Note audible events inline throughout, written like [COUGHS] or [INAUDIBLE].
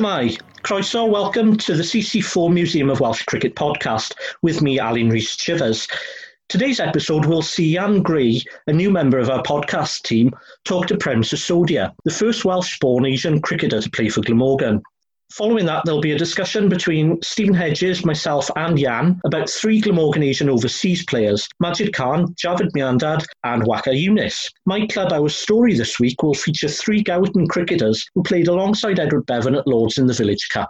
Shmai, croeso, welcome to the CC4 Museum of Welsh Cricket podcast with me, Alun Rhys Chivers. Today's episode will see Ian Gray, a new member of our podcast team, talk to Prem Sisodia, the first Welsh-born Asian cricketer to play for Glamorgan. Following that, there'll be a discussion between Stephen Hedges, myself, and Jan about three Glamorgan Asian overseas players Majid Khan, Javed Miandad, and Waqar Younis. My Club Our Story this week will feature three Gowerton cricketers who played alongside Edward Bevan at Lords in the Village Cup.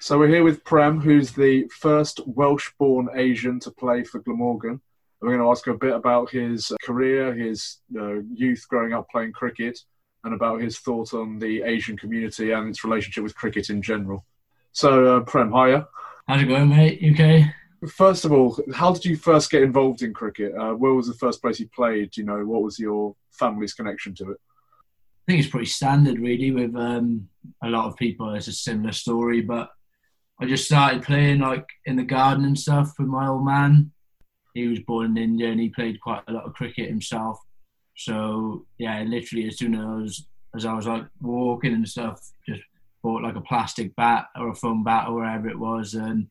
So we're here with Prem, who's the first Welsh-born Asian to play for Glamorgan. We're going to ask a bit about his career, his uh, youth growing up playing cricket, and about his thoughts on the Asian community and its relationship with cricket in general. So, uh, Prem, hiya. How's it going, mate? Okay? First of all, how did you first get involved in cricket? Uh, where was the first place you played? You know, what was your family's connection to it? I think it's pretty standard, really, with um, a lot of people. It's a similar story, but I just started playing like in the garden and stuff with my old man. He was born in India and he played quite a lot of cricket himself. So yeah, literally as soon as as I was like walking and stuff, just bought like a plastic bat or a foam bat or wherever it was, and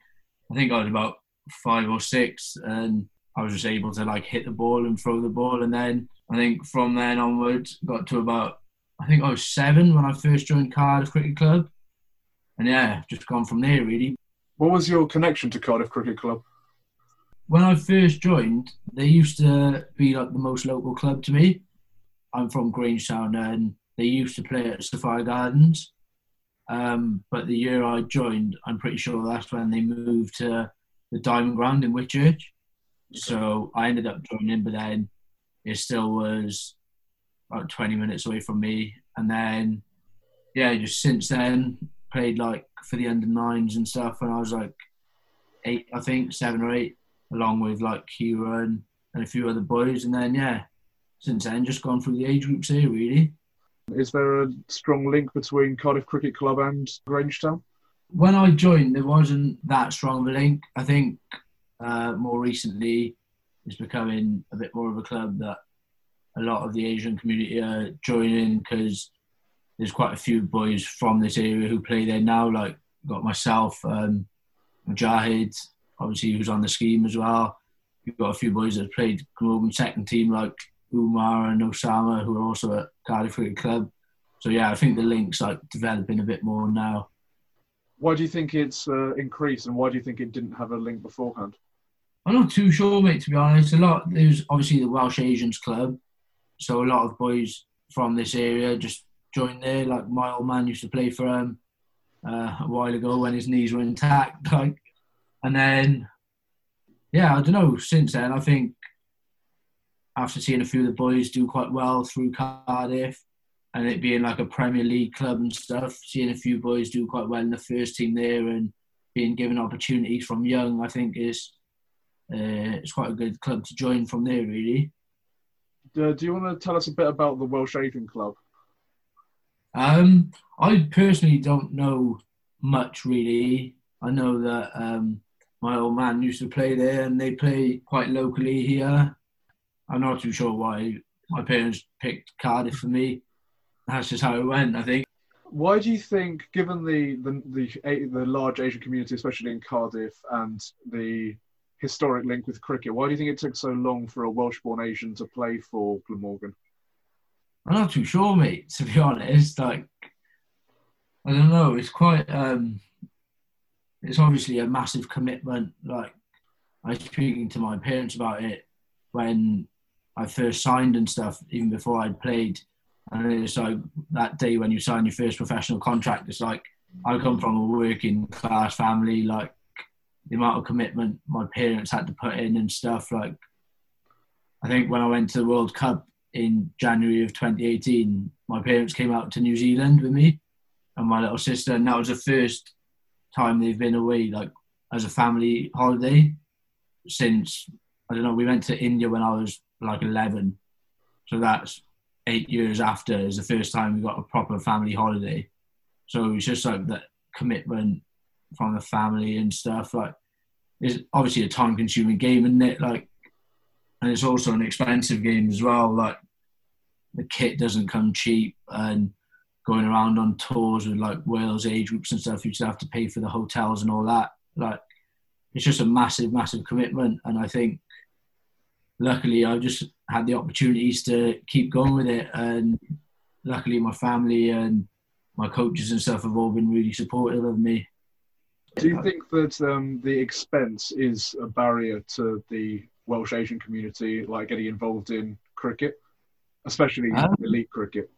I think I was about five or six, and I was just able to like hit the ball and throw the ball, and then I think from then onwards got to about I think I was seven when I first joined Cardiff Cricket Club, and yeah, just gone from there really. What was your connection to Cardiff Cricket Club? When I first joined, they used to be like the most local club to me. I'm from Grangetown and they used to play at Sophia Gardens. Um, but the year I joined, I'm pretty sure that's when they moved to the Diamond Ground in Whitchurch. So I ended up joining, but then it still was about 20 minutes away from me. And then, yeah, just since then, played like for the under nines and stuff. And I was like eight, I think, seven or eight along with like Kira and, and a few other boys. And then, yeah, since then, just gone through the age groups here, really. Is there a strong link between Cardiff Cricket Club and Grangetown? When I joined, there wasn't that strong of a link. I think uh, more recently, it's becoming a bit more of a club that a lot of the Asian community are joining because there's quite a few boys from this area who play there now. Like got myself, um, Mujahid, obviously who's on the scheme as well. You've got a few boys that played Glamorgan second team like Umar and Osama who are also at Cardiff Cricket Club. So yeah, I think the links like developing a bit more now. Why do you think it's uh, increased, and why do you think it didn't have a link beforehand? I'm not too sure, mate. To be honest, a lot there's obviously the Welsh Asians Club, so a lot of boys from this area just joined there. Like my old man used to play for him uh, a while ago when his knees were intact. [LAUGHS] Like and then, yeah, I don't know. Since then, I think after seeing a few of the boys do quite well through Cardiff, and it being like a Premier League club and stuff, seeing a few boys do quite well in the first team there and being given opportunities from young, I think is uh, it's quite a good club to join from there, really. Uh, do you want to tell us a bit about the Welsh Asian Club? Um, I personally don't know much, really. I know that um, my old man used to play there and they play quite locally here. I'm not too sure why my parents picked Cardiff for me. That's just how it went, I think. Why do you think, given the, the, the, the large Asian community, especially in Cardiff, and the historic link with cricket, why do you think it took so long for a Welsh-born Asian to play for Glamorgan? I'm not too sure, mate. To be [LAUGHS] honest, like I don't know. It's quite um, it's obviously a massive commitment. Like I was speaking to my parents about it when I first signed and stuff, even before I'd played. And it's like that day when you sign your first professional contract, it's like I come from a working class family, like the amount of commitment my parents had to put in and stuff. Like I think when I went to the World Cup in January of 2018, my parents came out to New Zealand with me and my little sister, and that was the first time they've been away, like as a family holiday, since I don't know. We went to India when I was like eleven, so that's eight years after is the first time we got a proper family holiday. So it's just like that commitment from the family and stuff. Like it's obviously a time-consuming game, isn't it? Like, and it's also an expensive game as well. Like the kit doesn't come cheap, and going around on tours with like Wales age groups and stuff. You just have to pay for the hotels and all that. Like it's just a massive, massive commitment. And I think luckily I've just had the opportunities to keep going with it. And luckily my family and my coaches and stuff have all been really supportive of me. Do you think that um, the expense is a barrier to the Welsh Asian community, like getting involved in cricket, especially um, elite cricket?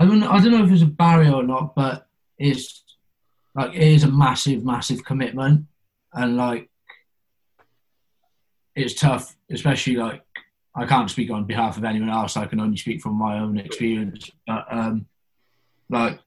I mean, I don't know if it's a barrier or not, but it's like it is a massive, massive commitment, and like it's tough, especially like I can't speak on behalf of anyone else. I can only speak from my own experience. But um, like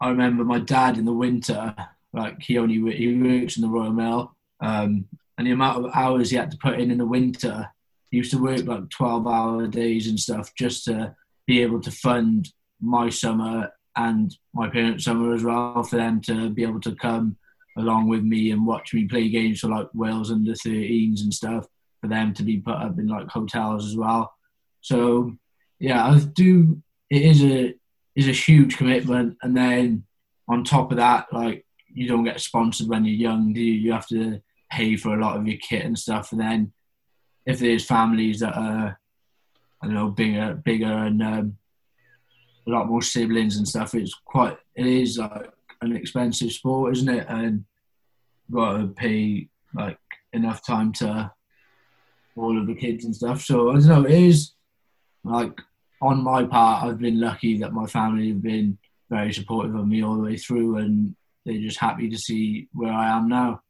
I remember my dad in the winter, like he only he works in the Royal Mail, um, and the amount of hours he had to put in in the winter, he used to work like twelve hour days and stuff just to be able to fund my summer and my parents' summer as well for them to be able to come along with me and watch me play games for like Wales under 13s and stuff for them to be put up in like hotels as well. So yeah, I do. It is a is a huge commitment, and then on top of that, like you don't get sponsored when you're young, do you? You have to pay for a lot of your kit and stuff, and then if there's families that are I don't know bigger, bigger and um, a lot more siblings and stuff, it's quite it is like an expensive sport, isn't it? And got to pay like enough time to all of the kids and stuff. So I don't know. It is like on my part, I've been lucky that my family have been very supportive of me all the way through, and they're just happy to see where I am now.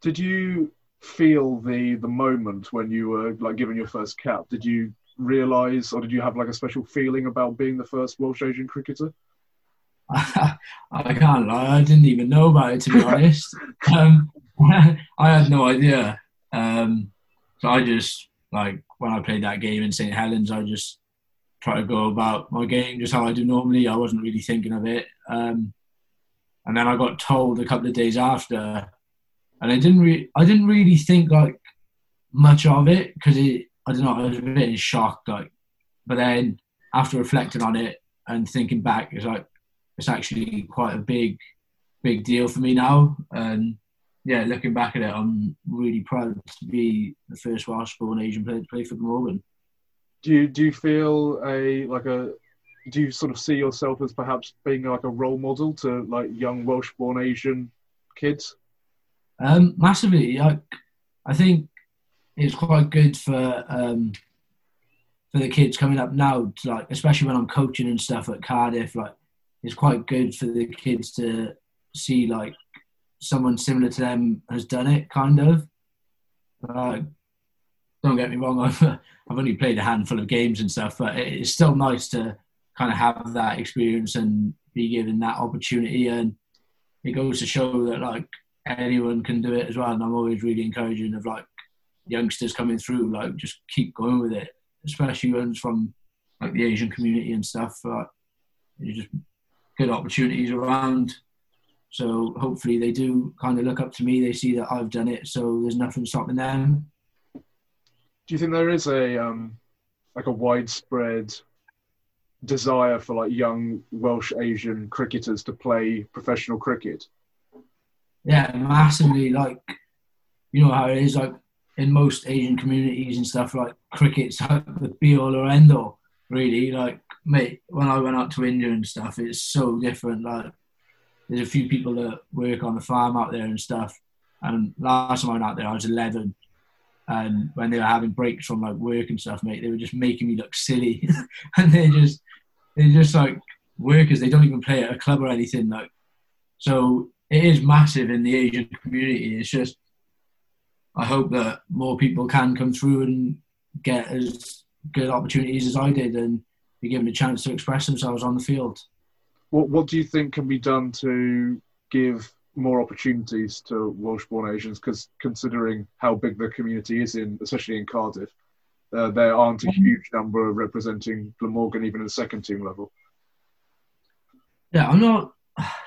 Did you feel the the moment when you were like given your first cap? Did you realize, or did you have like a special feeling about being the first Welsh Asian cricketer? [LAUGHS] I can't lie. I didn't even know about it to be honest. [LAUGHS] Um, [LAUGHS] I had no idea. Um, so I just like when I played that game in St Helens, I just try to go about my game just how I do normally. I wasn't really thinking of it. Um, and then I got told a couple of days after, and I didn't really, I didn't really think like much of it because it, I don't know, I was a bit in shock. Like, but then after reflecting on it and thinking back, it's like it's actually quite a big, big deal for me now. And yeah, looking back at it, I'm really proud to be the first Welsh-born Asian player to play for Morgan. Do you do you feel a like a do you sort of see yourself as perhaps being like a role model to like young Welsh-born Asian kids? Um, massively. Like, I think it's quite good for um, for the kids coming up now. To, like, especially when I'm coaching and stuff at Cardiff. Like, it's quite good for the kids to see like someone similar to them has done it, kind of. Uh, don't get me wrong, [LAUGHS] I've, I've only played a handful of games and stuff, but it's still nice to kind of have that experience and be given that opportunity. And it goes to show that like anyone can do it as well. And I'm always really encouraging of like youngsters coming through, like just keep going with it, especially ones from like the Asian community and stuff. Like, you just good opportunities around. So hopefully they do kind of look up to me. They see that I've done it, so there's nothing stopping them. Do you think there is a um, like a widespread desire for like young Welsh Asian cricketers to play professional cricket? Yeah, massively. Like you know how it is. Like in most Asian communities and stuff, like cricket's [LAUGHS] like the be all or end all. Really, like mate, when I went out to India and stuff, it's so different. Like, there's a few people that work on the farm out there and stuff. And last time I went out there, I was 11. And when they were having breaks from like work and stuff, mate, they were just making me look silly. [LAUGHS] and they're just, they're just like workers. They don't even play at a club or anything. Like, so it is massive in the Asian community. It's just, I hope that more people can come through and get as good opportunities as I did. And be given a chance to express themselves on the field. What What do you think can be done to give more opportunities to Welsh-born Asians? Because considering how big the community is in, especially in Cardiff, uh, there aren't a huge number representing Glamorgan even at the second team level. Yeah, I'm not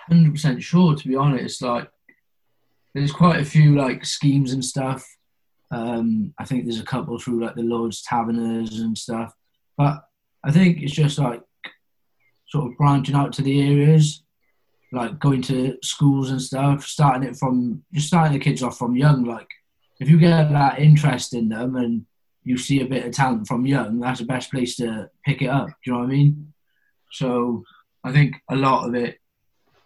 100 percent sure to be honest. Like, there's quite a few like schemes and stuff. Um, I think there's a couple through like the Lords Taverners and stuff, but I think it's just like sort of branching out to the areas, like going to schools and stuff, starting it from just starting the kids off from young. Like if you get that interest in them and you see a bit of talent from young, that's the best place to pick it up. Do you know what I mean? So I think a lot of it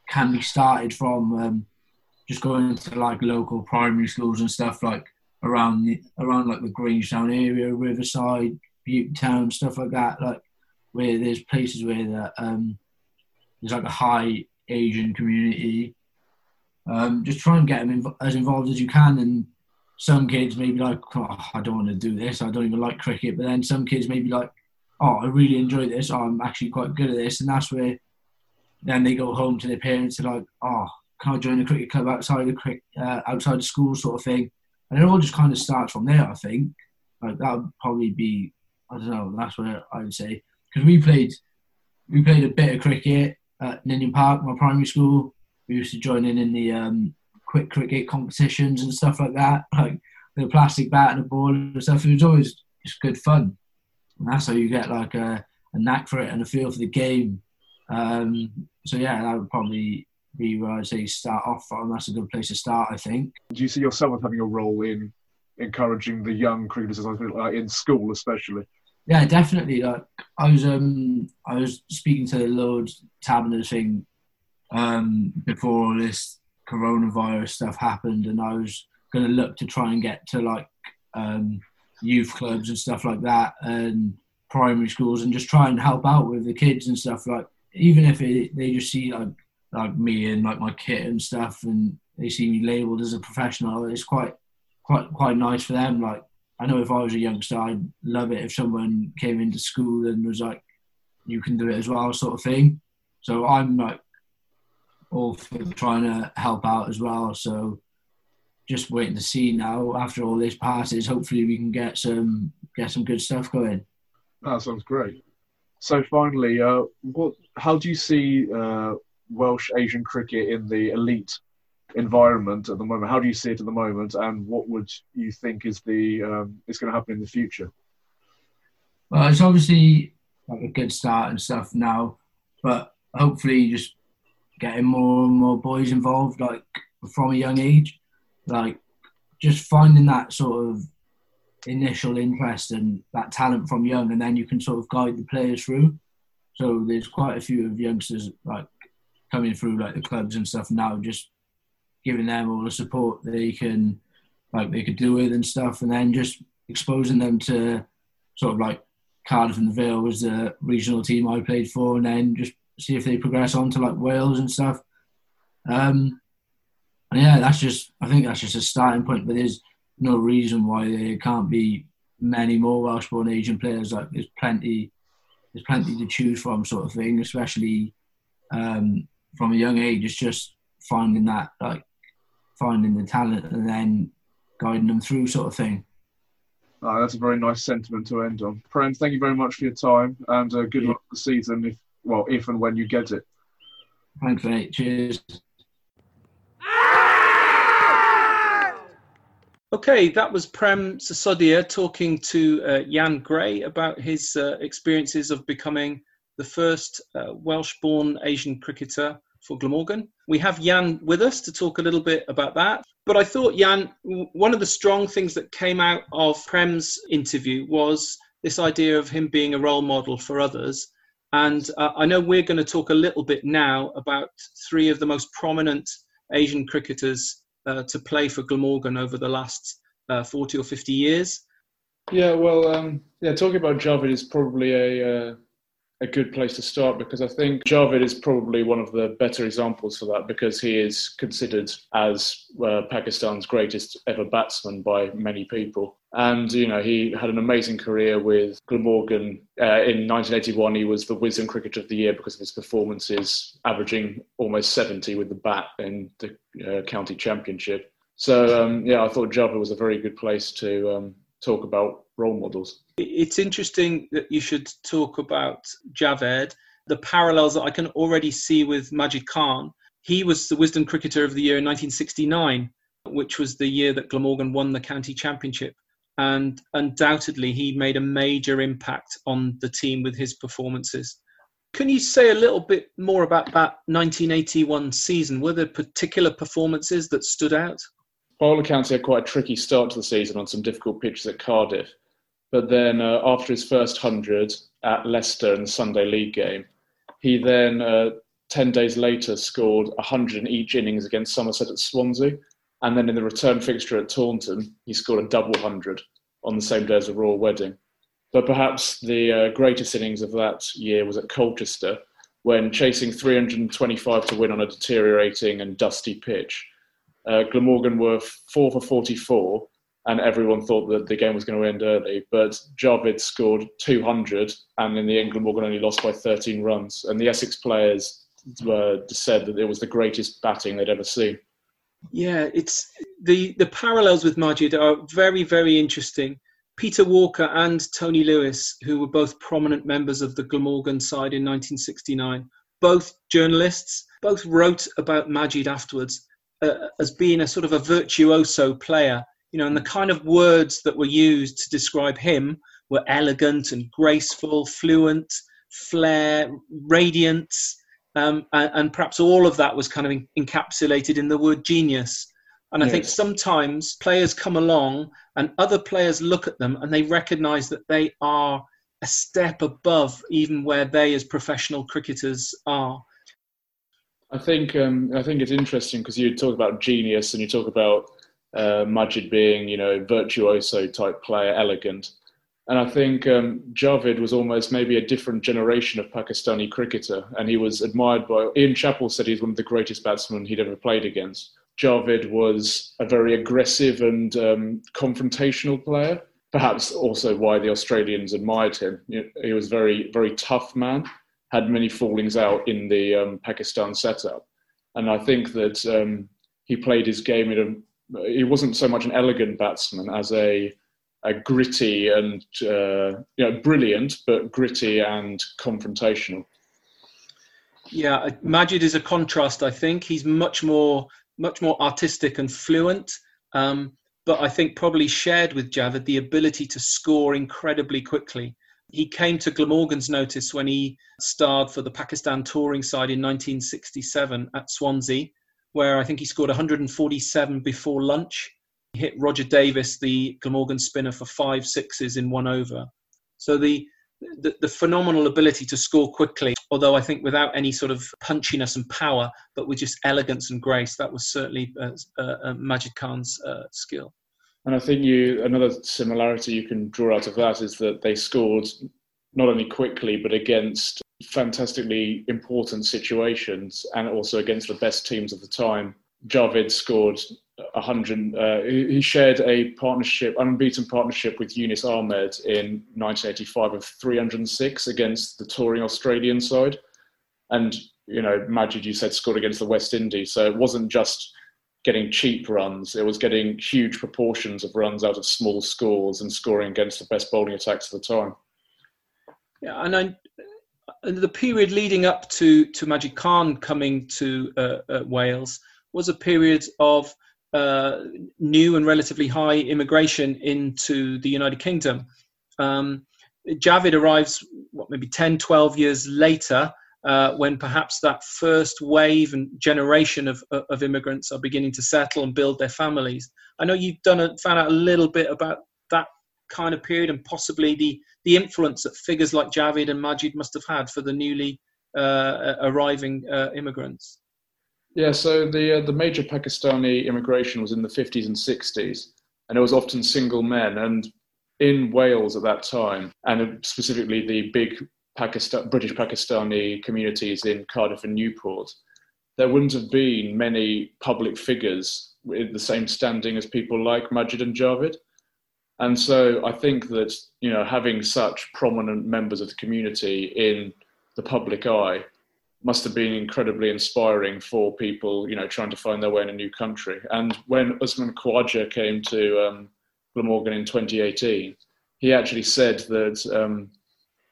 can be started from um, just going to like local primary schools and stuff like around the, around like the Grangetown area, Riverside, Butetown, stuff like that. Like where there's places where um, there's like a high Asian community. Um, just try and get them inv- as involved as you can. And some kids may be like, oh, I don't want to do this. I don't even like cricket. But then some kids may be like, oh, I really enjoy this. Oh, I'm actually quite good at this. And that's where then they go home to their parents and like, oh, can I join a cricket club outside of cricket, uh, outside of school, sort of thing. And it all just kind of starts from there. I think like that would probably be, I don't know. That's what I would say because we played, we played a bit of cricket at Ninian Park, my primary school. We used to join in in the um, quick cricket competitions and stuff like that, [LAUGHS] like the plastic bat and a ball and stuff. It was always just good fun. And that's how you get like a, a knack for it and a feel for the game. Um, so yeah, that would probably be where I'd say start off from. That's a good place to start, I think. Do you see yourself having a role in encouraging the young cricketers, like in school especially? Yeah, definitely. Like I was, um, I was speaking to the Lord Taverner thing um, before all this coronavirus stuff happened, and I was going to look to try and get to like um, youth clubs and stuff like that, and primary schools, and just try and help out with the kids and stuff. Like even if it, they just see like like me and like my kit and stuff, and they see me labelled as a professional, it's quite quite quite nice for them. Like I know if I was a youngster, I'd love it if someone came into school and was like, "You can do it as well," sort of thing. So I'm like all for trying to help out as well. So just waiting to see now after all this passes. Hopefully, we can get some get some good stuff going. That sounds great. So finally, uh, what? How do you see uh, Welsh Asian cricket in the elite environment at the moment? How do you see it at the moment, and what would you think is the um, is going to happen in the future? Well, it's obviously a good start and stuff now, but hopefully just getting more and more boys involved, like from a young age, like just finding that sort of initial interest and that talent from young, and then you can sort of guide the players through. So there's quite a few of youngsters like coming through like the clubs and stuff now, just giving them all the support they can like they could do with and stuff, and then just exposing them to sort of like Cardiff and the Vale was the regional team I played for, and then just see if they progress on to like Wales and stuff. Um, and yeah, that's just I think that's just a starting point. But there's no reason why there can't be many more Welsh-born Asian players. Like there's plenty, there's plenty to choose from, sort of thing. Especially um, from a young age, is just finding that like finding the talent and then guiding them through, sort of thing. Oh, that's a very nice sentiment to end on. Prem, thank you very much for your time and uh, good yeah. luck the season. If well, if and when you get it. Thanks, mate. Cheers. Okay, that was Prem Sisodia talking to uh, Jan Gray about his uh, experiences of becoming the first uh, Welsh-born Asian cricketer for Glamorgan. We have Jan with us to talk a little bit about that. But I thought, Jan, one of the strong things that came out of Prem's interview was this idea of him being a role model for others. And uh, I know we're going to talk a little bit now about three of the most prominent Asian cricketers uh, to play for Glamorgan over the last uh, 40 or 50 years? Yeah, well, um, yeah, talking about Javed is probably a, uh, a good place to start because I think Javed is probably one of the better examples for that because he is considered as uh, Pakistan's greatest ever batsman by many people. And, you know, he had an amazing career with Glamorgan. Uh, in 1981, he was the Wisden Cricketer of the Year because of his performances, averaging almost 70 with the bat in the uh, county championship. So, um, yeah, I thought Javed was a very good place to um, talk about role models. It's interesting that you should talk about Javed, the parallels that I can already see with Majid Khan. He was the Wisden Cricketer of the Year in 1969, which was the year that Glamorgan won the county championship. And undoubtedly, he made a major impact on the team with his performances. Can you say a little bit more about that 1981 season? Were there particular performances that stood out? By all accounts, he had quite a tricky start to the season on some difficult pitches at Cardiff. But then, uh, after his first 100 at Leicester in the Sunday League game, he then, uh, 10 days later, scored 100 in each innings against Somerset at Swansea. And then in the return fixture at Taunton, he scored a double 100 on the same day as the Royal Wedding. But perhaps the uh, greatest innings of that year was at Colchester, when chasing 325 to win on a deteriorating and dusty pitch. Uh, Glamorgan were 4 for 44, and everyone thought that the game was going to end early. But Javed scored 200, and in the end, Glamorgan only lost by 13 runs. And the Essex players were said that it was the greatest batting they'd ever seen. Yeah, it's the the parallels with Majid are very very interesting. Peter Walker and Tony Lewis, who were both prominent members of the Glamorgan side in 1969, both journalists, both wrote about Majid afterwards uh, as being a sort of a virtuoso player. You know, and the kind of words that were used to describe him were elegant and graceful, fluent, flair, radiance, um, and, and, perhaps all of that was kind of encapsulated in the word genius. And I yes. think sometimes players come along and other players look at them and they recognize that they are a step above even where they, as professional cricketers, are. I think um, I think it's interesting because you talk about genius and you talk about uh, Majid being, you know, virtuoso type player, elegant. And I think um, Javed was almost maybe a different generation of Pakistani cricketer, and he was admired by Ian Chappell said he's one of the greatest batsmen he'd ever played against. Javed was a very aggressive and um, confrontational player. Perhaps also why the Australians admired him. He was very, very tough man. Had many fallings out in the um, Pakistan setup, and I think that um, he played his game in a. He wasn't so much an elegant batsman as a a gritty and uh, you know brilliant, but gritty and confrontational. Yeah, Majid is a contrast. I think he's much more much more artistic and fluent, um, but I think probably shared with Javed the ability to score incredibly quickly. He came to Glamorgan's notice when he starred for the Pakistan touring side in 1967 at Swansea, where I think he scored 147 before lunch He hit Roger Davis, the Glamorgan spinner, for five sixes in one over. So the, the, the phenomenal ability to score quickly, although I think without any sort of punchiness and power, but with just elegance and grace, that was certainly uh, uh, uh, Majid Khan's uh, skill. And I think you another similarity you can draw out of that is that they scored not only quickly but against fantastically important situations and also against the best teams of the time. Javed scored 100. Uh, he shared a partnership, unbeaten partnership with Younis Ahmed in 1985 of 306 against the touring Australian side. And, you know, Majid, you said, scored against the West Indies. So it wasn't just getting cheap runs, it was getting huge proportions of runs out of small scores and scoring against the best bowling attacks of the time. Yeah, and I, the period leading up to, to Majid Khan coming to uh, uh, Wales was a period of uh, new and relatively high immigration into the United Kingdom. Um, Javed arrives, what, maybe 10, 12 years later, uh, when perhaps that first wave and generation of, of immigrants are beginning to settle and build their families. I know you've done a, found out a little bit about kind of period and possibly the, the influence that figures like Javed and Majid must have had for the newly uh, arriving uh, immigrants. Yeah, so the uh, the major Pakistani immigration was in the 50s and 60s, and it was often single men. And in Wales at that time, and specifically the big Pakistan, British Pakistani communities in Cardiff and Newport, there wouldn't have been many public figures with the same standing as people like Majid and Javed. And so I think that you know having such prominent members of the community in the public eye must have been incredibly inspiring for people, you know, trying to find their way in a new country. And when Usman Khawaja came to um, Glamorgan in 2018, he actually said that um,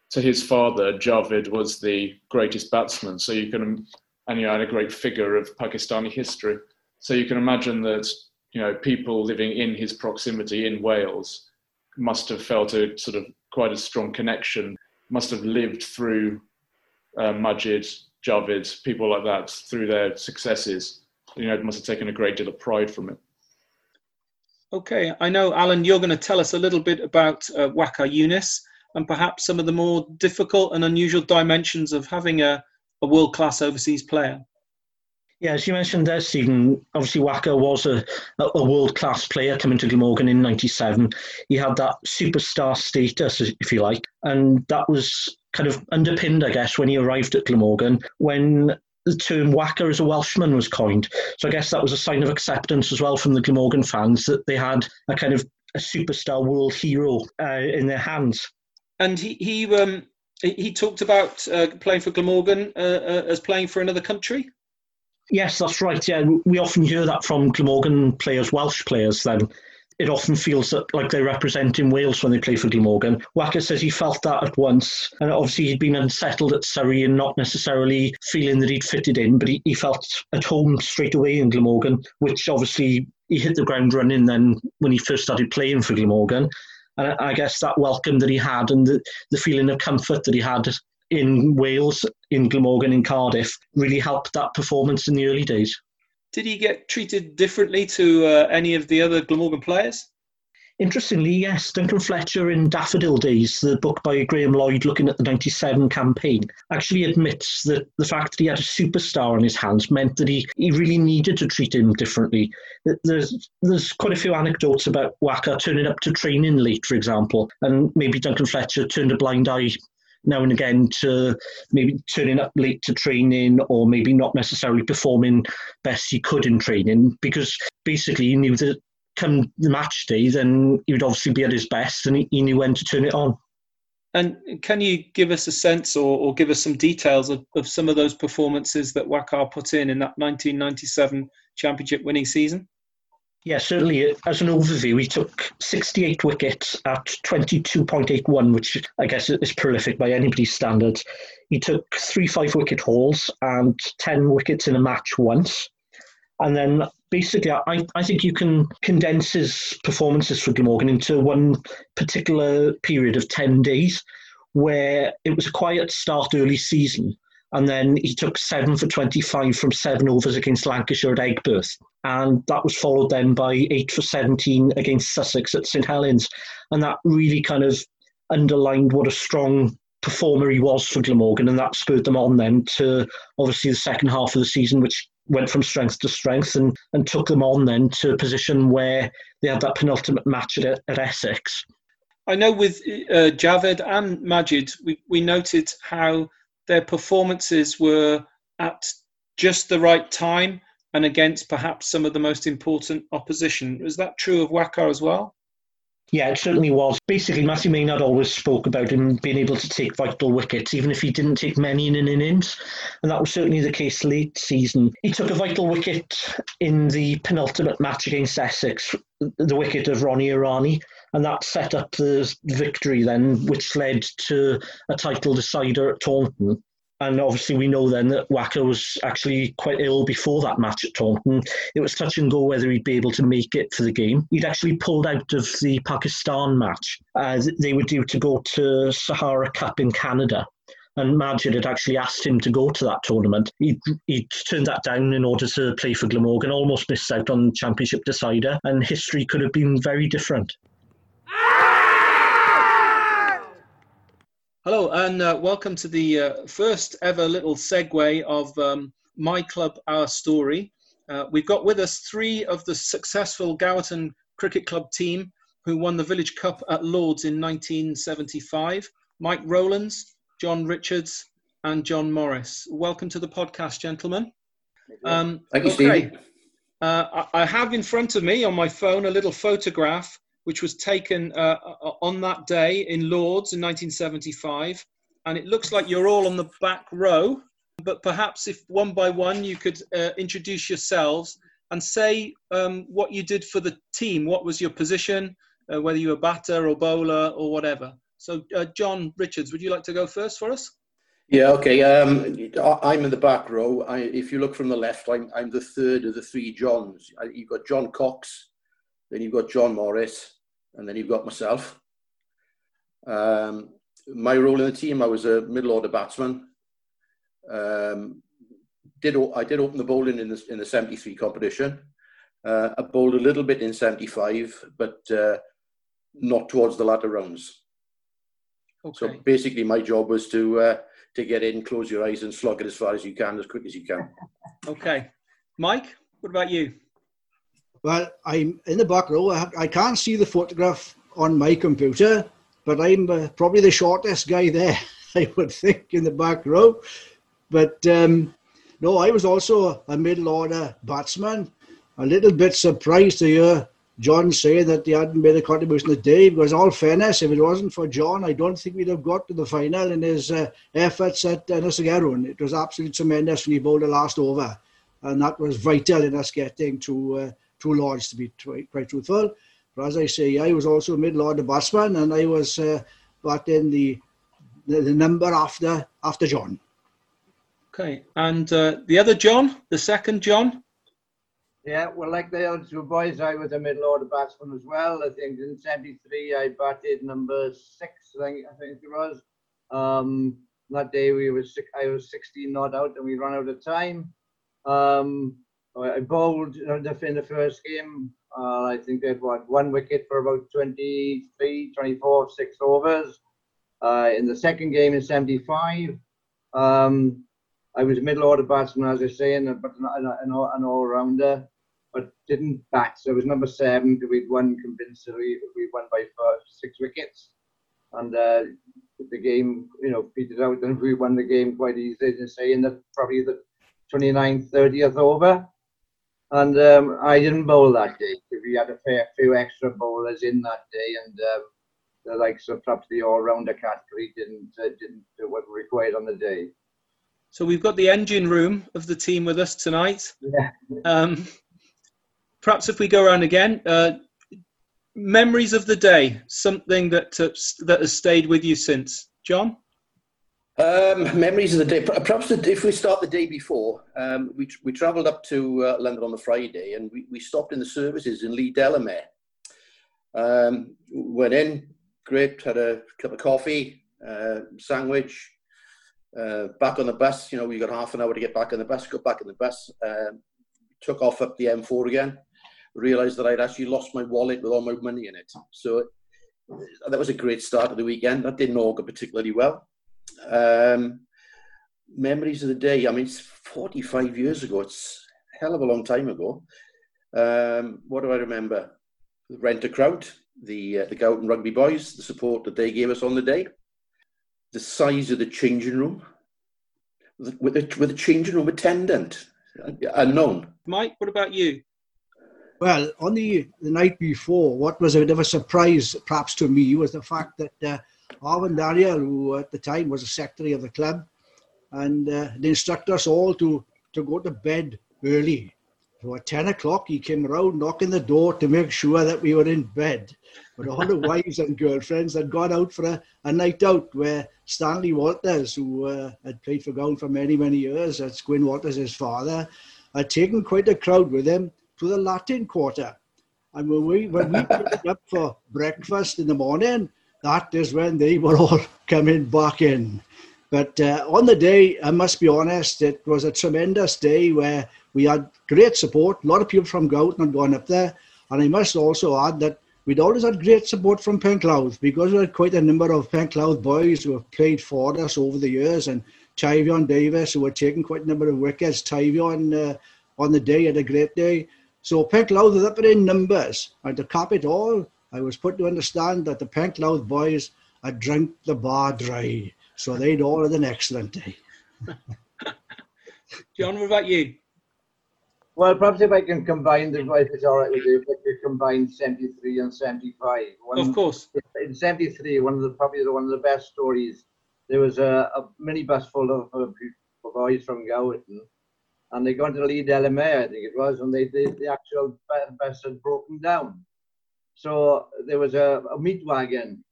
to his father, Javed was the greatest batsman. So you can, and you had a great figure of Pakistani history. So you can imagine that, you know, people living in his proximity in Wales must have felt a sort of quite a strong connection, must have lived through uh, Majid, Javed, people like that through their successes. United must have taken a great deal of pride from it. Okay, I know, Alun, you're going to tell us a little bit about uh, Waqar Younis and perhaps some of the more difficult and unusual dimensions of having a, a world class overseas player. Yeah, as you mentioned there, Stephen, obviously Waqar was a, a world class player coming to Glamorgan in 97. He had that superstar status, if you like, and that was kind of underpinned, I guess, when he arrived at Glamorgan, when the term Waqar as a Welshman was coined. So I guess that was a sign of acceptance as well from the Glamorgan fans that they had a kind of a superstar world hero uh, in their hands. And he, he um, he talked about uh, playing for Glamorgan uh, uh, as playing for another country. Yes, that's right. Yeah, we often hear that from Glamorgan players, Welsh players. Then it often feels that, like they're representing Wales when they play for Glamorgan. Waqar says he felt that at once, and obviously he'd been unsettled at Surrey and not necessarily feeling that he'd fitted in, but he, he felt at home straight away in Glamorgan, which obviously he hit the ground running then when he first started playing for Glamorgan. And I guess that welcome that he had and the, the feeling of comfort that he had in Wales, in Glamorgan, in Cardiff, really helped that performance in the early days. Did he get treated differently to uh, any of the other Glamorgan players? Interestingly, yes, Duncan Fletcher in Daffodil Days, the book by Graham Lloyd looking at the 97 campaign, actually admits that the fact that he had a superstar on his hands meant that he, he really needed to treat him differently. There's, there's quite a few anecdotes about Waqar turning up to training late, for example, and maybe Duncan Fletcher turned a blind eye now and again to maybe turning up late to training or maybe not necessarily performing best he could in training because basically he knew that come the match day then he would obviously be at his best and he, he knew when to turn it on. And can you give us a sense or, or give us some details of, of some of those performances that Waqar put in in that 1997 championship winning season? Yeah, certainly. Uh, as an overview, he took 68 wickets at 22.81, which I guess is prolific by anybody's standards. He took three five wicket hauls and 10 wickets in a match once. And then basically, I, I think you can condense his performances for Glamorgan into one particular period of 10 days where it was a quiet start early season and then he took seven for 25 from seven overs against Lancashire at Aigburth. And that was followed then by eight for 17 against Sussex at St Helens. And that really kind of underlined what a strong performer he was for Glamorgan. And that spurred them on then to obviously the second half of the season, which went from strength to strength and, and took them on then to a position where they had that penultimate match at, at Essex. I know with uh, Javed and Majid, we, we noted how their performances were at just the right time and against perhaps some of the most important opposition. Was that true of Waqar as well? Yeah, it certainly was. Basically, Matthew Maynard always spoke about him being able to take vital wickets, even if he didn't take many in an innings. And that was certainly the case late season. He took a vital wicket in the penultimate match against Essex, the wicket of Ronnie Irani. And that set up the victory then, which led to a title decider at Taunton. And obviously, we know then that Waqar was actually quite ill before that match at Taunton. It was touch and go whether he'd be able to make it for the game. He'd actually pulled out of the Pakistan match. as they were due to go to Sahara Cup in Canada. And Majid had actually asked him to go to that tournament. He he turned that down in order to play for Glamorgan, almost missed out on the championship decider, and history could have been very different. Ah! Hello, and uh, welcome to the uh, first ever little segue of um, My Club, Our Story. Uh, we've got with us three of the successful Gowerton Cricket Club team who won the Village Cup at Lords in 1975 Mike Rowlands, John Richards, and John Morris. Welcome to the podcast, gentlemen. Um, Thank you, okay. Steve. Uh, I have in front of me on my phone a little photograph which was taken uh, uh, on that day in Lords in 1975. And it looks like you're all on the back row. But perhaps if one by one you could uh, introduce yourselves and say um, what you did for the team. What was your position, uh, whether you were batter or bowler or whatever. So, uh, John Richards, would you like to go first for us? Yeah, okay. Um, I'm in the back row. I, if you look from the left, I'm, I'm the third of the three Johns. You've got John Cox, then you've got John Morris, and then you've got myself. Um, my role in the team, I was a middle order batsman. Um, did I did open the bowling in the in the '73 competition. Uh, I bowled a little bit in '75, but uh, not towards the latter rounds. Okay. So basically, my job was to uh, to get in, close your eyes, and slog it as far as you can, as quick as you can. [LAUGHS] okay, Mike, what about you? Well, I'm in the back row. I, I can't see the photograph on my computer, but I'm uh, probably the shortest guy there. [LAUGHS] I would think in the back row. But um, no, I was also a middle order batsman. A little bit surprised to hear John say that he hadn't made a contribution today because, all fairness, if it wasn't for John, I don't think we'd have got to the final in his uh, efforts at uh, Nusagarun. It was absolutely tremendous when he bowled the last over, and that was vital in us getting to uh, two lords, to be quite truthful. But as I say, I was also a middle order batsman, and I was uh, batting the, the, the number after after John. Okay, and uh, the other John, the second John. Yeah, well, like the other two boys, I was a middle order batsman as well. I think in '73 I batted number six. I think I think it was. Um, that day we was I was 16 not out, and we ran out of time. Um, I bowled in the first game. Uh, I think they had what, one wicket for about 23, 24, six overs. Uh, in the second game in 75, um, I was middle order batsman, as I say, and but an, an, an all rounder, but didn't bat. So I was number seven. We'd won convincingly. We won by six wickets, and uh, the game, you know, petered out, and we won the game quite easily. As I say, in the probably the 29th, 30th over. And um, I didn't bowl that day. because We had a fair few extra bowlers in that day, and um, the likes of perhaps the all-rounder category didn't uh, didn't do what required on the day. So we've got the engine room of the team with us tonight. Yeah. [LAUGHS] Um, perhaps if we go around again, uh, memories of the day, something that uh, that has stayed with you since. John. Um, memories of the day. Perhaps if we start the day before, um, we we travelled up to uh, London on the Friday, and we, we stopped in the services in Leigh Delamere. Um, went in, great, had a cup of coffee, uh, sandwich, uh, back on the bus, you know, we got half an hour to get back on the bus, got back on the bus, um, took off up the M4 again, realised that I'd actually lost my wallet with all my money in it. So that was a great start of the weekend. That didn't augur particularly well. Um, memories of the day, I mean, it's 45 years ago. It's a hell of a long time ago. Um, what do I remember? The Rent a Crowd, the, uh, the Gowton Rugby Boys, the support that they gave us on the day the size of the changing room with a, with a changing room attendant unknown. Mike, what about you? Well, on the, the night before, what was a bit of a surprise, perhaps to me, was the fact that uh, Arvin Daniel, who at the time was a secretary of the club, and uh, they instructed us all to, to go to bed early. So at 10 o'clock, he came around knocking the door to make sure that we were in bed. But all the wives and girlfriends had gone out for a, a night out where Stanley Walters, who uh, had played for Gowton for many, many years, that's Gwyn Walters, his father, had taken quite a crowd with him to the Latin Quarter. And when we, when we picked up for breakfast in the morning, that is when they were all [LAUGHS] coming back in. But uh, on the day, I must be honest, it was a tremendous day where we had great support. A lot of people from Gowton had gone up there. And I must also add that we'd always had great support from Penclawdd because we had quite a number of Penclawdd boys who have played for us over the years. And Tyvion Davis, who had taken quite a number of wickets. Tyvion uh, on the day had a great day. So Penclawdd was up in numbers. And to cap it all, I was put to understand that the Penclawdd boys had drunk the bar dry. So they'd all had an excellent day. [LAUGHS] John, what about you? Well, perhaps if I can combine the, if it's all right with you, if I could combine 73 and 75. One, of course. In 73, one of the, probably one of the best stories, there was a, a minibus full of, of boys from Gowton, and they got to Leigh Delamere, I think it was, and they, they the actual bus had broken down. So there was a, a meat wagon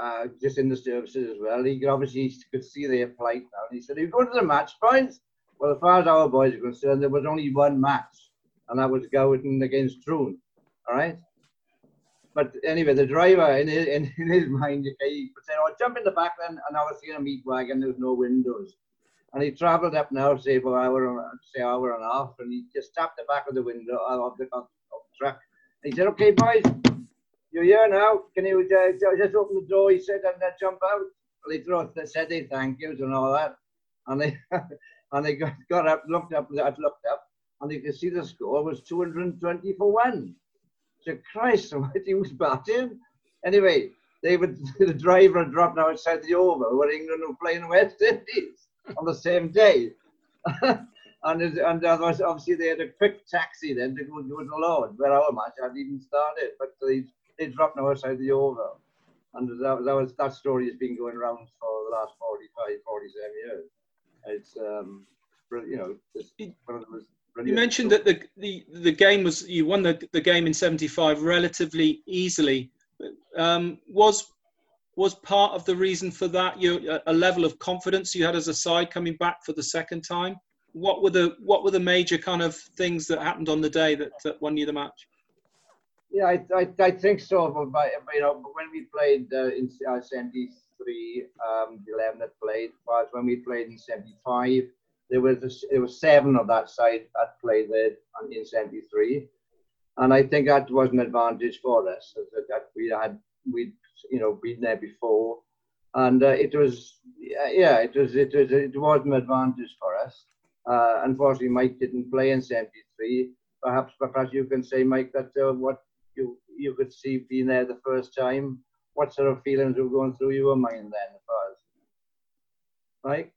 uh, just in the services as well. He obviously could see their plight now. And he said, Are you going to the match points? Well, as far as our boys are concerned, there was only one match, and that was Gowton against Troon. All right. But anyway, the driver in his, in, in his mind, he said, "Oh, jump in the back then." And I was seeing a meat wagon. There was no windows, And he travelled up now, say for an hour, say hour and a half, and he just tapped the back of the window of the, of the truck. He said, "Okay, boys, you're here now. Can you uh, just open the door?" He said, and then jump out. Well, he they said they thank yous and all that, and they [LAUGHS] and they got, got up, looked up, I'd looked up, and you could see the score was 220 for one. So Christ, he was batting. Anyway, they would [LAUGHS] the driver had dropped outside the Oval where England were playing West Indies on the same day. [LAUGHS] and it, and obviously they had a quick taxi then to go to the Lord where our match hadn't even started, but they they dropped now outside the Oval. And that, that was that story has been going around for the last 45, 47 years. It's um, you know, it's one of those you mentioned that the, the, the game was you won the, the game in 75 relatively easily um, was was part of the reason for that you a level of confidence you had as a side coming back for the second time what were the what were the major kind of things that happened on the day that, that won you the match yeah i, I, I think so but you know when we played uh, in uh, 73 um, the 11 that played was when we played in 75 there was a, there was seven of that side that played there in '73, and I think that was an advantage for us that we had we you know been there before, and uh, it was yeah it was it was it was an advantage for us. Uh, unfortunately, Mike didn't play in '73. Perhaps perhaps you can say Mike that uh, what you you could see being there the first time. What sort of feelings were going through your mind then, first? Mike.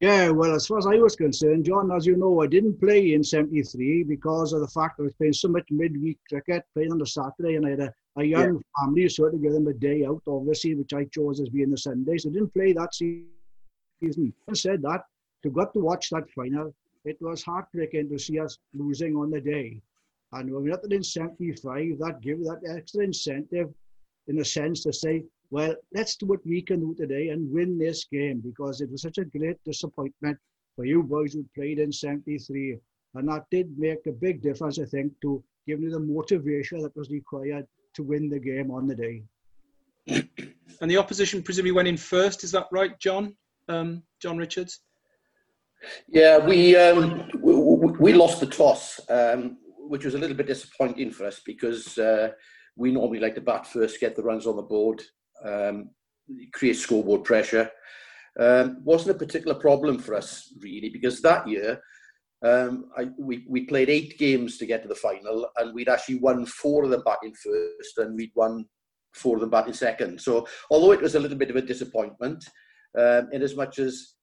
Yeah, well, as far as I was concerned, John, as you know, I didn't play in 73 because of the fact I was playing so much midweek cricket, playing on the Saturday, and I had a, a young yeah. family, so I had to give them a day out, obviously, which I chose as being the Sunday. So I didn't play that season. I said that, to got to watch that final, it was heartbreaking to see us losing on the day. And when we got in 75, that gave that extra incentive, in a sense, to say, well, let's do what we can do today and win this game because it was such a great disappointment for you boys who played in 73. And that did make a big difference, I think, to giving you the motivation that was required to win the game on the day. [COUGHS] And the opposition presumably went in first, is that right, John? Um, John Richards? Yeah, we, um, we, we lost the toss, um, which was a little bit disappointing for us because uh, we normally like to bat first, get the runs on the board, um, create scoreboard pressure. Um, wasn't a particular problem for us really because that year um, I, we, we played eight games to get to the final and we'd actually won four of them batting first and we'd won four of them batting second. So although it was a little bit of a disappointment, um, in as much as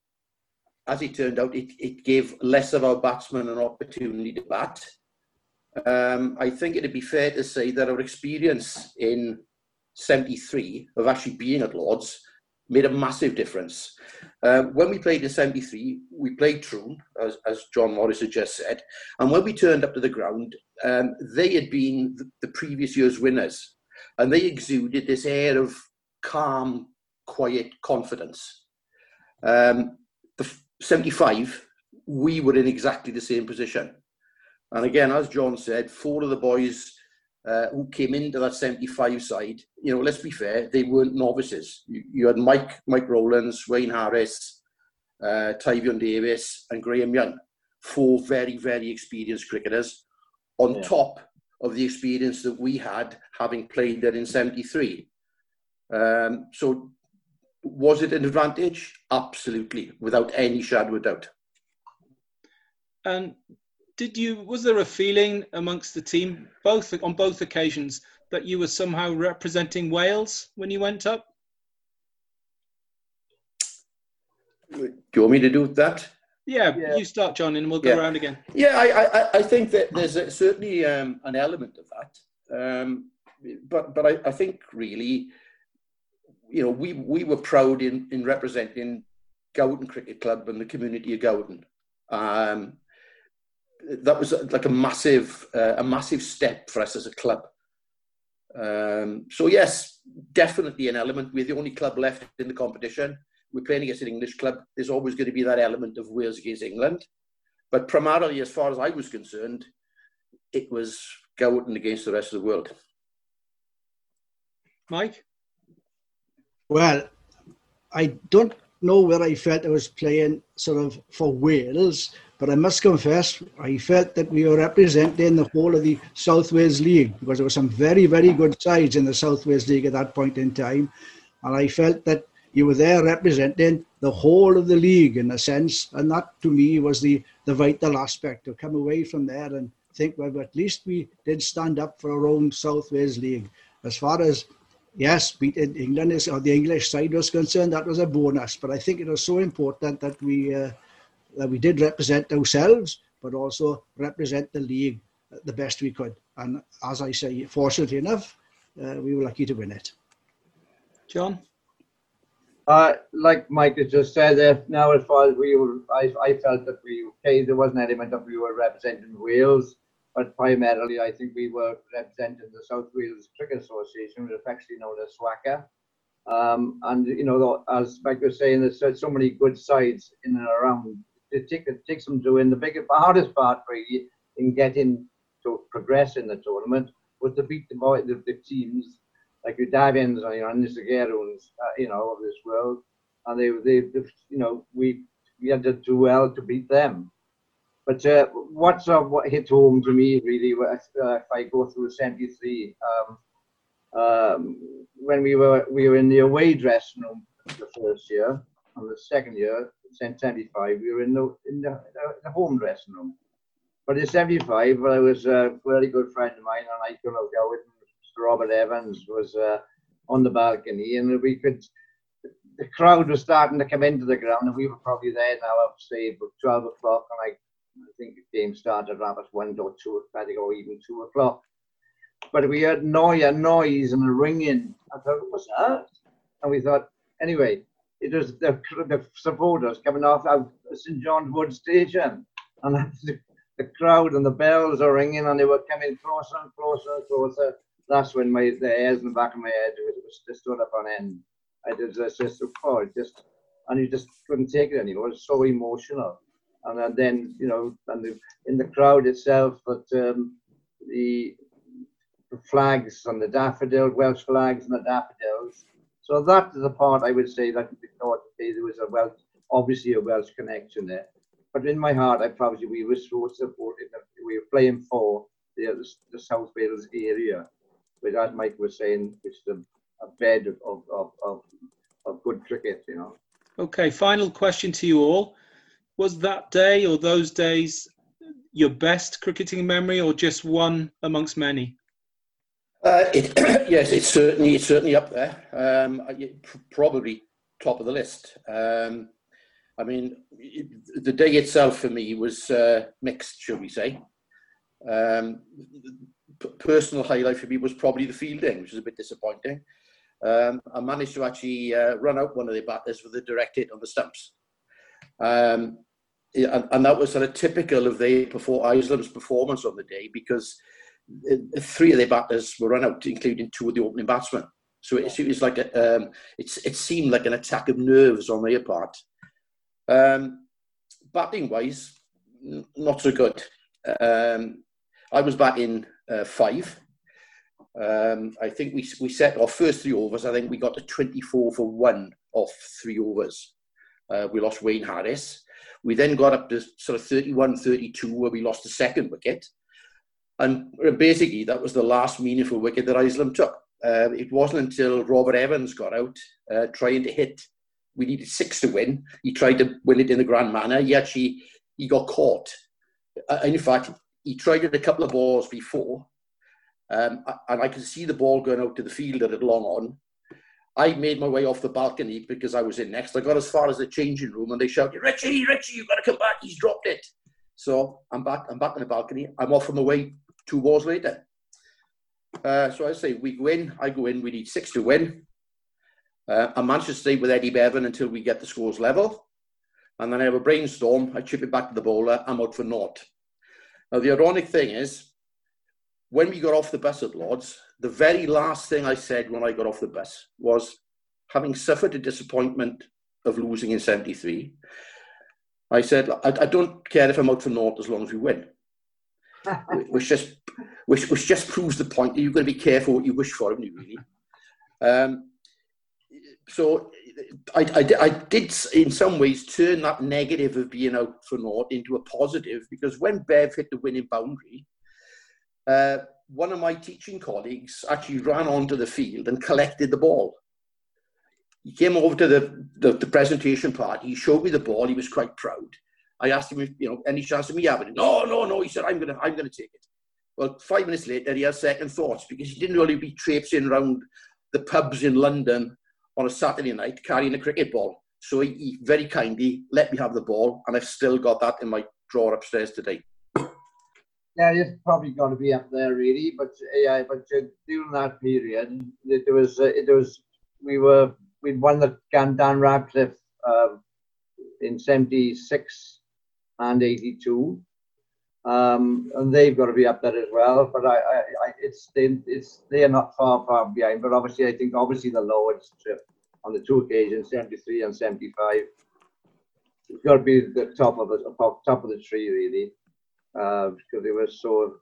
as it turned out, it, it gave less of our batsmen an opportunity to bat. Um, I think it'd be fair to say that our experience in 73 of actually being at Lords made a massive difference. Uh, when we played in 73, we played Troon, as, as John Morris had just said. And when we turned up to the ground, um, they had been the, previous year's winners. And they exuded this air of calm, quiet confidence. Um, the 75, we were in exactly the same position. And again, as John said, four of the boys uh, who came into that 75 side, you know, let's be fair, they weren't novices. You, you had Mike, Mike Rowlands, Wayne Harris, uh, Tyvion Davis, and Graham Young, four very, very experienced cricketers, on yeah. top of the experience that we had having played there in 73. Um, so, was it an advantage? Absolutely, without any shadow of doubt. And did you was there a feeling amongst the team both on both occasions that you were somehow representing Wales when you went up? Do you want me to do that? Yeah, yeah. you start, John, and we'll go yeah. around again. Yeah, I, I, I think that there's a, certainly um, an element of that, um, but but I, I think really, you know, we we were proud in in representing Gowerton Cricket Club and the community of Gowerton. Um, that was like a massive uh, a massive step for us as a club. Um, so yes, definitely an element. We're the only club left in the competition. We're playing against an English club. There's always going to be that element of Wales against England. But primarily, as far as I was concerned, it was Gowerton against the rest of the world. Mike? Well, I don't know where I felt I was playing sort of for Wales, but I must confess, I felt that we were representing the whole of the South Wales League because there were some very, very good sides in the South Wales League at that point in time. And I felt that you were there representing the whole of the league in a sense. And that to me was the, the vital aspect to come away from there and think, well, at least we did stand up for our own South Wales League. As far as yes, beating England is, or the English side was concerned, that was a bonus. But I think it was so important that we uh, that we did represent ourselves, but also represent the league the best we could. And as I say, fortunately enough, uh, we were lucky to win it. John? Uh, like Mike has just said, uh, now as far as we were, I, I felt that we, okay, there was an element that we were representing Wales, but primarily I think we were representing the South Wales Cricket Association, which is actually known as SWACA. Um, and, you know, as Mike was saying, there's so many good sides in and around it, take, it takes them doing the biggest, the hardest part for you in getting to progress in the tournament was to beat the, boy, the, the teams like the Davians you know, and the Zagueros, uh, you know, of this world. And they, they, they, you know, we, we had to do well to beat them. But uh, what's uh, what hit home to me really, uh, if I go through 73, um, um, when we were we were in the away dressing room the first year, and the second year, 75, we were in the, in the, the home dressing room. But in 75, well, I was a very good friend of mine, and I could have go with Robert Evans was uh, on the balcony, and we could. The crowd was starting to come into the ground, and we were probably there now, up say about 12 o'clock, and I, game started around one or two, think, or even two o'clock. But we heard noise, a noise and a ringing. I thought, what's that? And we thought, anyway, it was the, the supporters coming off of St John's Wood Station, and [LAUGHS] the, crowd and the bells are ringing, and they were coming closer and closer and closer. That's when my the hairs in the back of my head was, was stood up on end. I just, just oh, just, and you just couldn't take it anymore. It was so emotional, and then you know, and the, in the crowd itself, but um, the the flags and the daffodil, Welsh flags and the daffodils so that is the part I would say that we thought there was a Welsh, obviously a Welsh connection there. But in my heart, I probably we were so supported that we were playing for the, the, the South Wales area, which as Mike was saying, which is a, a bed of, of, of, of good cricket, you know. Okay, final question to you all. Was that day or those days your best cricketing memory or just one amongst many? Uh, it, [CLEARS THROAT] yes, it's certainly it's certainly up there. Um, probably top of the list. Um, I mean, it, the day itself for me was uh, mixed, shall we say. Um, personal highlight for me was probably the fielding, which was a bit disappointing. Um, I managed to actually uh, run out one of the batters with a direct hit on the stumps. Um, and, and, that was sort of typical of the before Isleham's performance on the day because three of their batters were run out, including two of the opening batsmen. So it, it was like a, um, it seemed like an attack of nerves on their part. Um, batting wise, not so good. Um, I was batting uh, five. Um, I think we, we set our first three overs. I think we got to 24 for one off three overs. Uh, we lost Wayne Harris. We then got up to sort of 31 32, where we lost the second wicket. And basically, that was the last meaningful wicket that Isleham took. Uh, it wasn't until Robert Evans got out uh, trying to hit. We needed six to win. He tried to win it in the grand manner. He actually he got caught. Uh, in fact, he tried it a couple of balls before, um, and I could see the ball going out to the fielder at long on. I made my way off the balcony because I was in next. I got as far as the changing room, and they shouted, "Richie, Richie, you've got to come back! He's dropped it." So I'm back. I'm back in the balcony. I'm off on the way two balls later. Uh, so I say we go in, I go in, we need six to win. Uh, I manage to stay with Eddie Bevan until we get the scores level. And then I have a brainstorm, I chip it back to the bowler, I'm out for naught. Now, the ironic thing is, when we got off the bus at Lords, the very last thing I said when I got off the bus was, having suffered the disappointment of losing in 73, I said, I, I don't care if I'm out for naught as long as we win [LAUGHS] which just which which just proves the point that you've got to be careful what you wish for, haven't you? Really. Um, so I, I, I, did in some ways turn that negative of being out for naught into a positive because when Bev hit the winning boundary, uh, one of my teaching colleagues actually ran onto the field and collected the ball. He came over to the, the, the presentation part. He showed me the ball. He was quite proud. I asked him, if, you know, any chance of me having it? No, no, no. He said, I'm gonna, I'm gonna take it. Well, five minutes later, he had second thoughts because he didn't really be traipsing around the pubs in London on a Saturday night carrying a cricket ball. So he, he very kindly let me have the ball, and I've still got that in my drawer upstairs today. Yeah, it's probably going to be up there really, but yeah, but uh, during that period, there was uh, there was we were we won the Dan Radcliffe uh, in '76 and '82, um, and they've got to be up there as well. But I, I, I it's they, it's they are not far far behind. But obviously, I think obviously the lowest trip on the two occasions, '73 and '75, it's got to be the top of the top of the tree really uh, because it was so.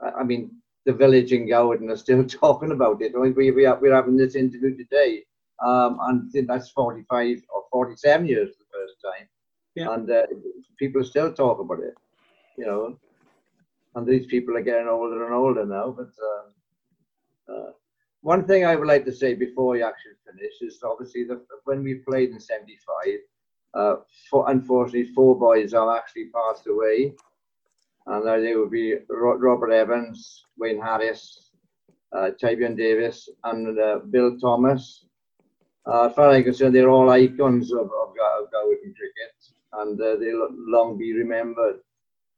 I mean, the village in Gowerton are still [LAUGHS] talking about it. We, we, we are, we're having this interview today, um, and that's 45 or 47 years the first time. Yeah. And uh, people still talk about it, you know. And these people are getting older and older now. But uh, uh, one thing I would like to say before we actually finish is obviously that when we played in 75, uh, for, unfortunately, four boys have actually passed away and there they would be Robert Evans, Wayne Harris, uh, Tybion Davis, and uh, Bill Thomas. Uh, as far as I can concerned, they're all icons of, of, of Gowerton cricket, and uh, they'll long be remembered.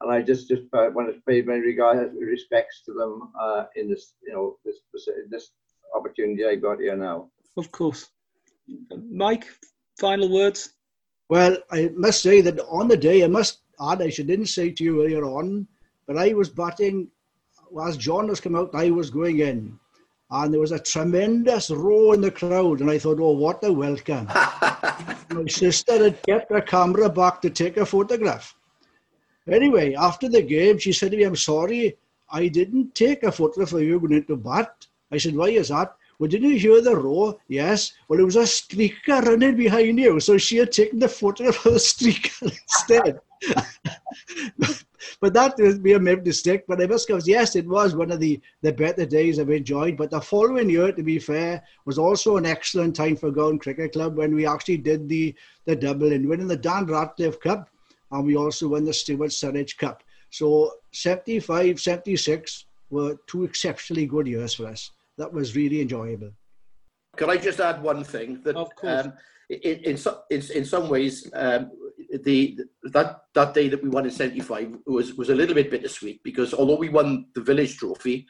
And I just just want to pay my regard, respects to them uh, in this, you know, this this opportunity I got here now. Of course, Mike. Final words. Well, I must say that on the day, I must add, I should didn't say to you earlier on, but I was batting, as John was coming out, I was going in. And there was a tremendous roar in the crowd, and I thought, oh, what a welcome. [LAUGHS] My sister had kept her camera back to take a photograph. Anyway, after the game, she said to me, I'm sorry, I didn't take a photograph of you going into bat. I said, why is that? Well, didn't you hear the roar? Yes. Well, it was a streaker running behind you. So she had taken the photograph of the streaker [LAUGHS] instead. [LAUGHS] but that would be a mistake. But I must go, yes, it was one of the, the better days I've enjoyed. But the following year, to be fair, was also an excellent time for Gowerton Cricket Club when we actually did the, the double in winning the Dan Radcliffe Cup and we also won the Stuart Surridge Cup. So 75, 76 were two exceptionally good years for us that was really enjoyable. Could I just add one thing? That, of course. Um, in, in, in, in some ways, um, the that that day that we won in '75 was was a little bit bittersweet because although we won the village trophy,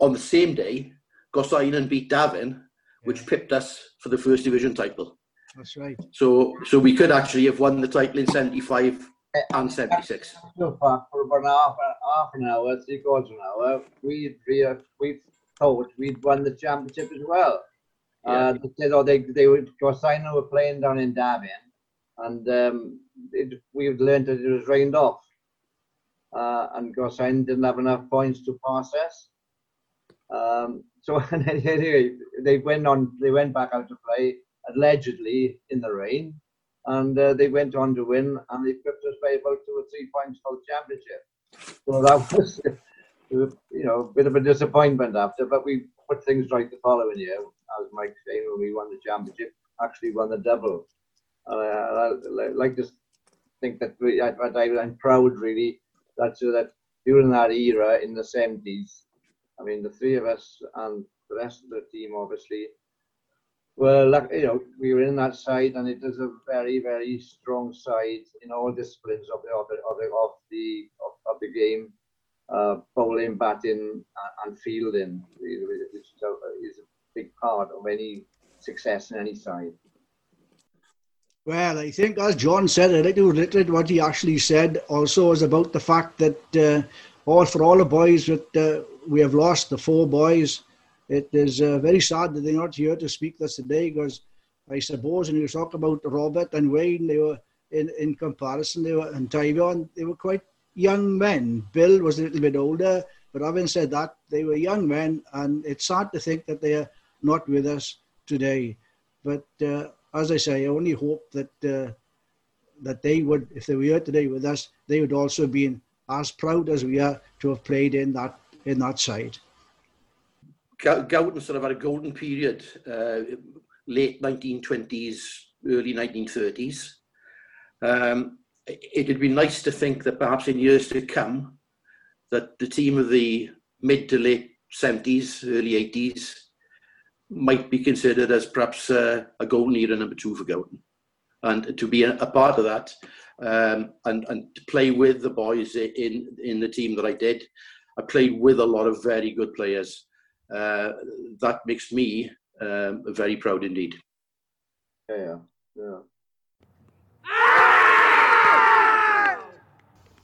on the same day, Gorseinon beat Dafen, which pipped us for the first division title. That's right. So so we could actually have won the title in '75 and '76. So far For about half, half an hour, three quarters an hour, we we we thought we'd won the championship as well. Yeah. Uh, they said, oh, they, they were, Gorseinon were playing down in Dafen, and um, it, we learned that it was rained off. Uh, and Gorseinon didn't have enough points to pass us. Um, so [LAUGHS] anyway, they went on. They went back out to play allegedly in the rain, and uh, they went on to win. And they pipped us by about two or three points for the championship. So that [LAUGHS] was you know, a bit of a disappointment after, but we put things right the following year. As Mike saying, when we won the championship, actually won the double. Uh, I, like to think that we, I, I'm proud really that that during that era in the 70s, I mean, the three of us and the rest of the team obviously were, lucky, you know, we were in that side, and it is a very, very strong side in all disciplines of the of the of the of the, of, the game uh, bowling, batting, and fielding, which is a big part of any success in any side. Well, I think as John said, I'd like to reiterate what he actually said also is about the fact that uh, all for all the boys that uh, we have lost, the four boys, it is uh, very sad that they're not here to speak this today because I suppose when you talk about Robert and Wayne, they were in, in comparison, they were and Tyvion, they were quite young men. Bill was a little bit older, but having said that, they were young men, and it's sad to think that they are not with us today. But uh, as I say, I only hope that uh, that they would, if they were here today with us, they would also be as proud as we are to have played in that in that side. Gowerton sort of had a golden period, uh, late 1920s, early 1930s. Um, it would be nice to think that perhaps in years to come, that the team of the mid to late 70s, early 80s might be considered as perhaps uh, a golden era number two for Gowerton. And to be a, a part of that um, and, and to play with the boys in, in the team that I did, I played with a lot of very good players. Uh, that makes me um, very proud indeed. Yeah, yeah.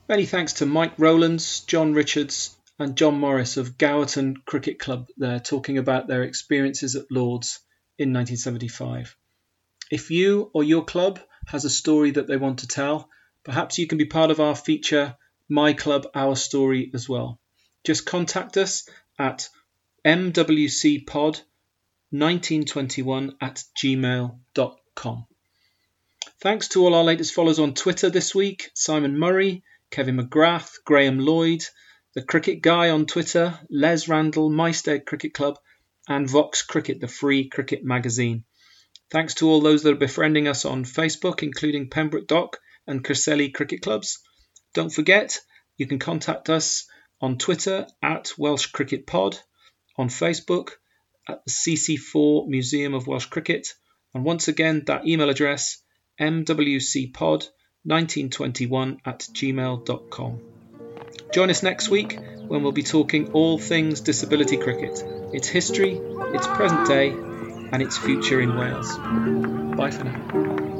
Many thanks to Mike Rowlands, John Richards, and John Morris of Gowerton Cricket Club there talking about their experiences at Lords in 1975. If you or your club has a story that they want to tell, perhaps you can be part of our feature My Club, Our Story as well. Just contact us at mwcpod1921 at gmail.com. Thanks to all our latest followers on Twitter this week Simon Murray, Kevin McGrath, Graham Lloyd, the Cricket Guy on Twitter, Les Randall, Mystead Cricket Club, and Vox Cricket, the free cricket magazine. Thanks to all those that are befriending us on Facebook, including Pembroke Dock and Cresselly Cricket Clubs. Don't forget, you can contact us on Twitter at Welsh Cricket Pod, on Facebook at the CC4 Museum of Welsh Cricket, and once again, that email address mwcpod 1921 at gmail.com. Join us next week when we'll be talking all things disability cricket, its history, its present day, and its future in Wales. Bye for now.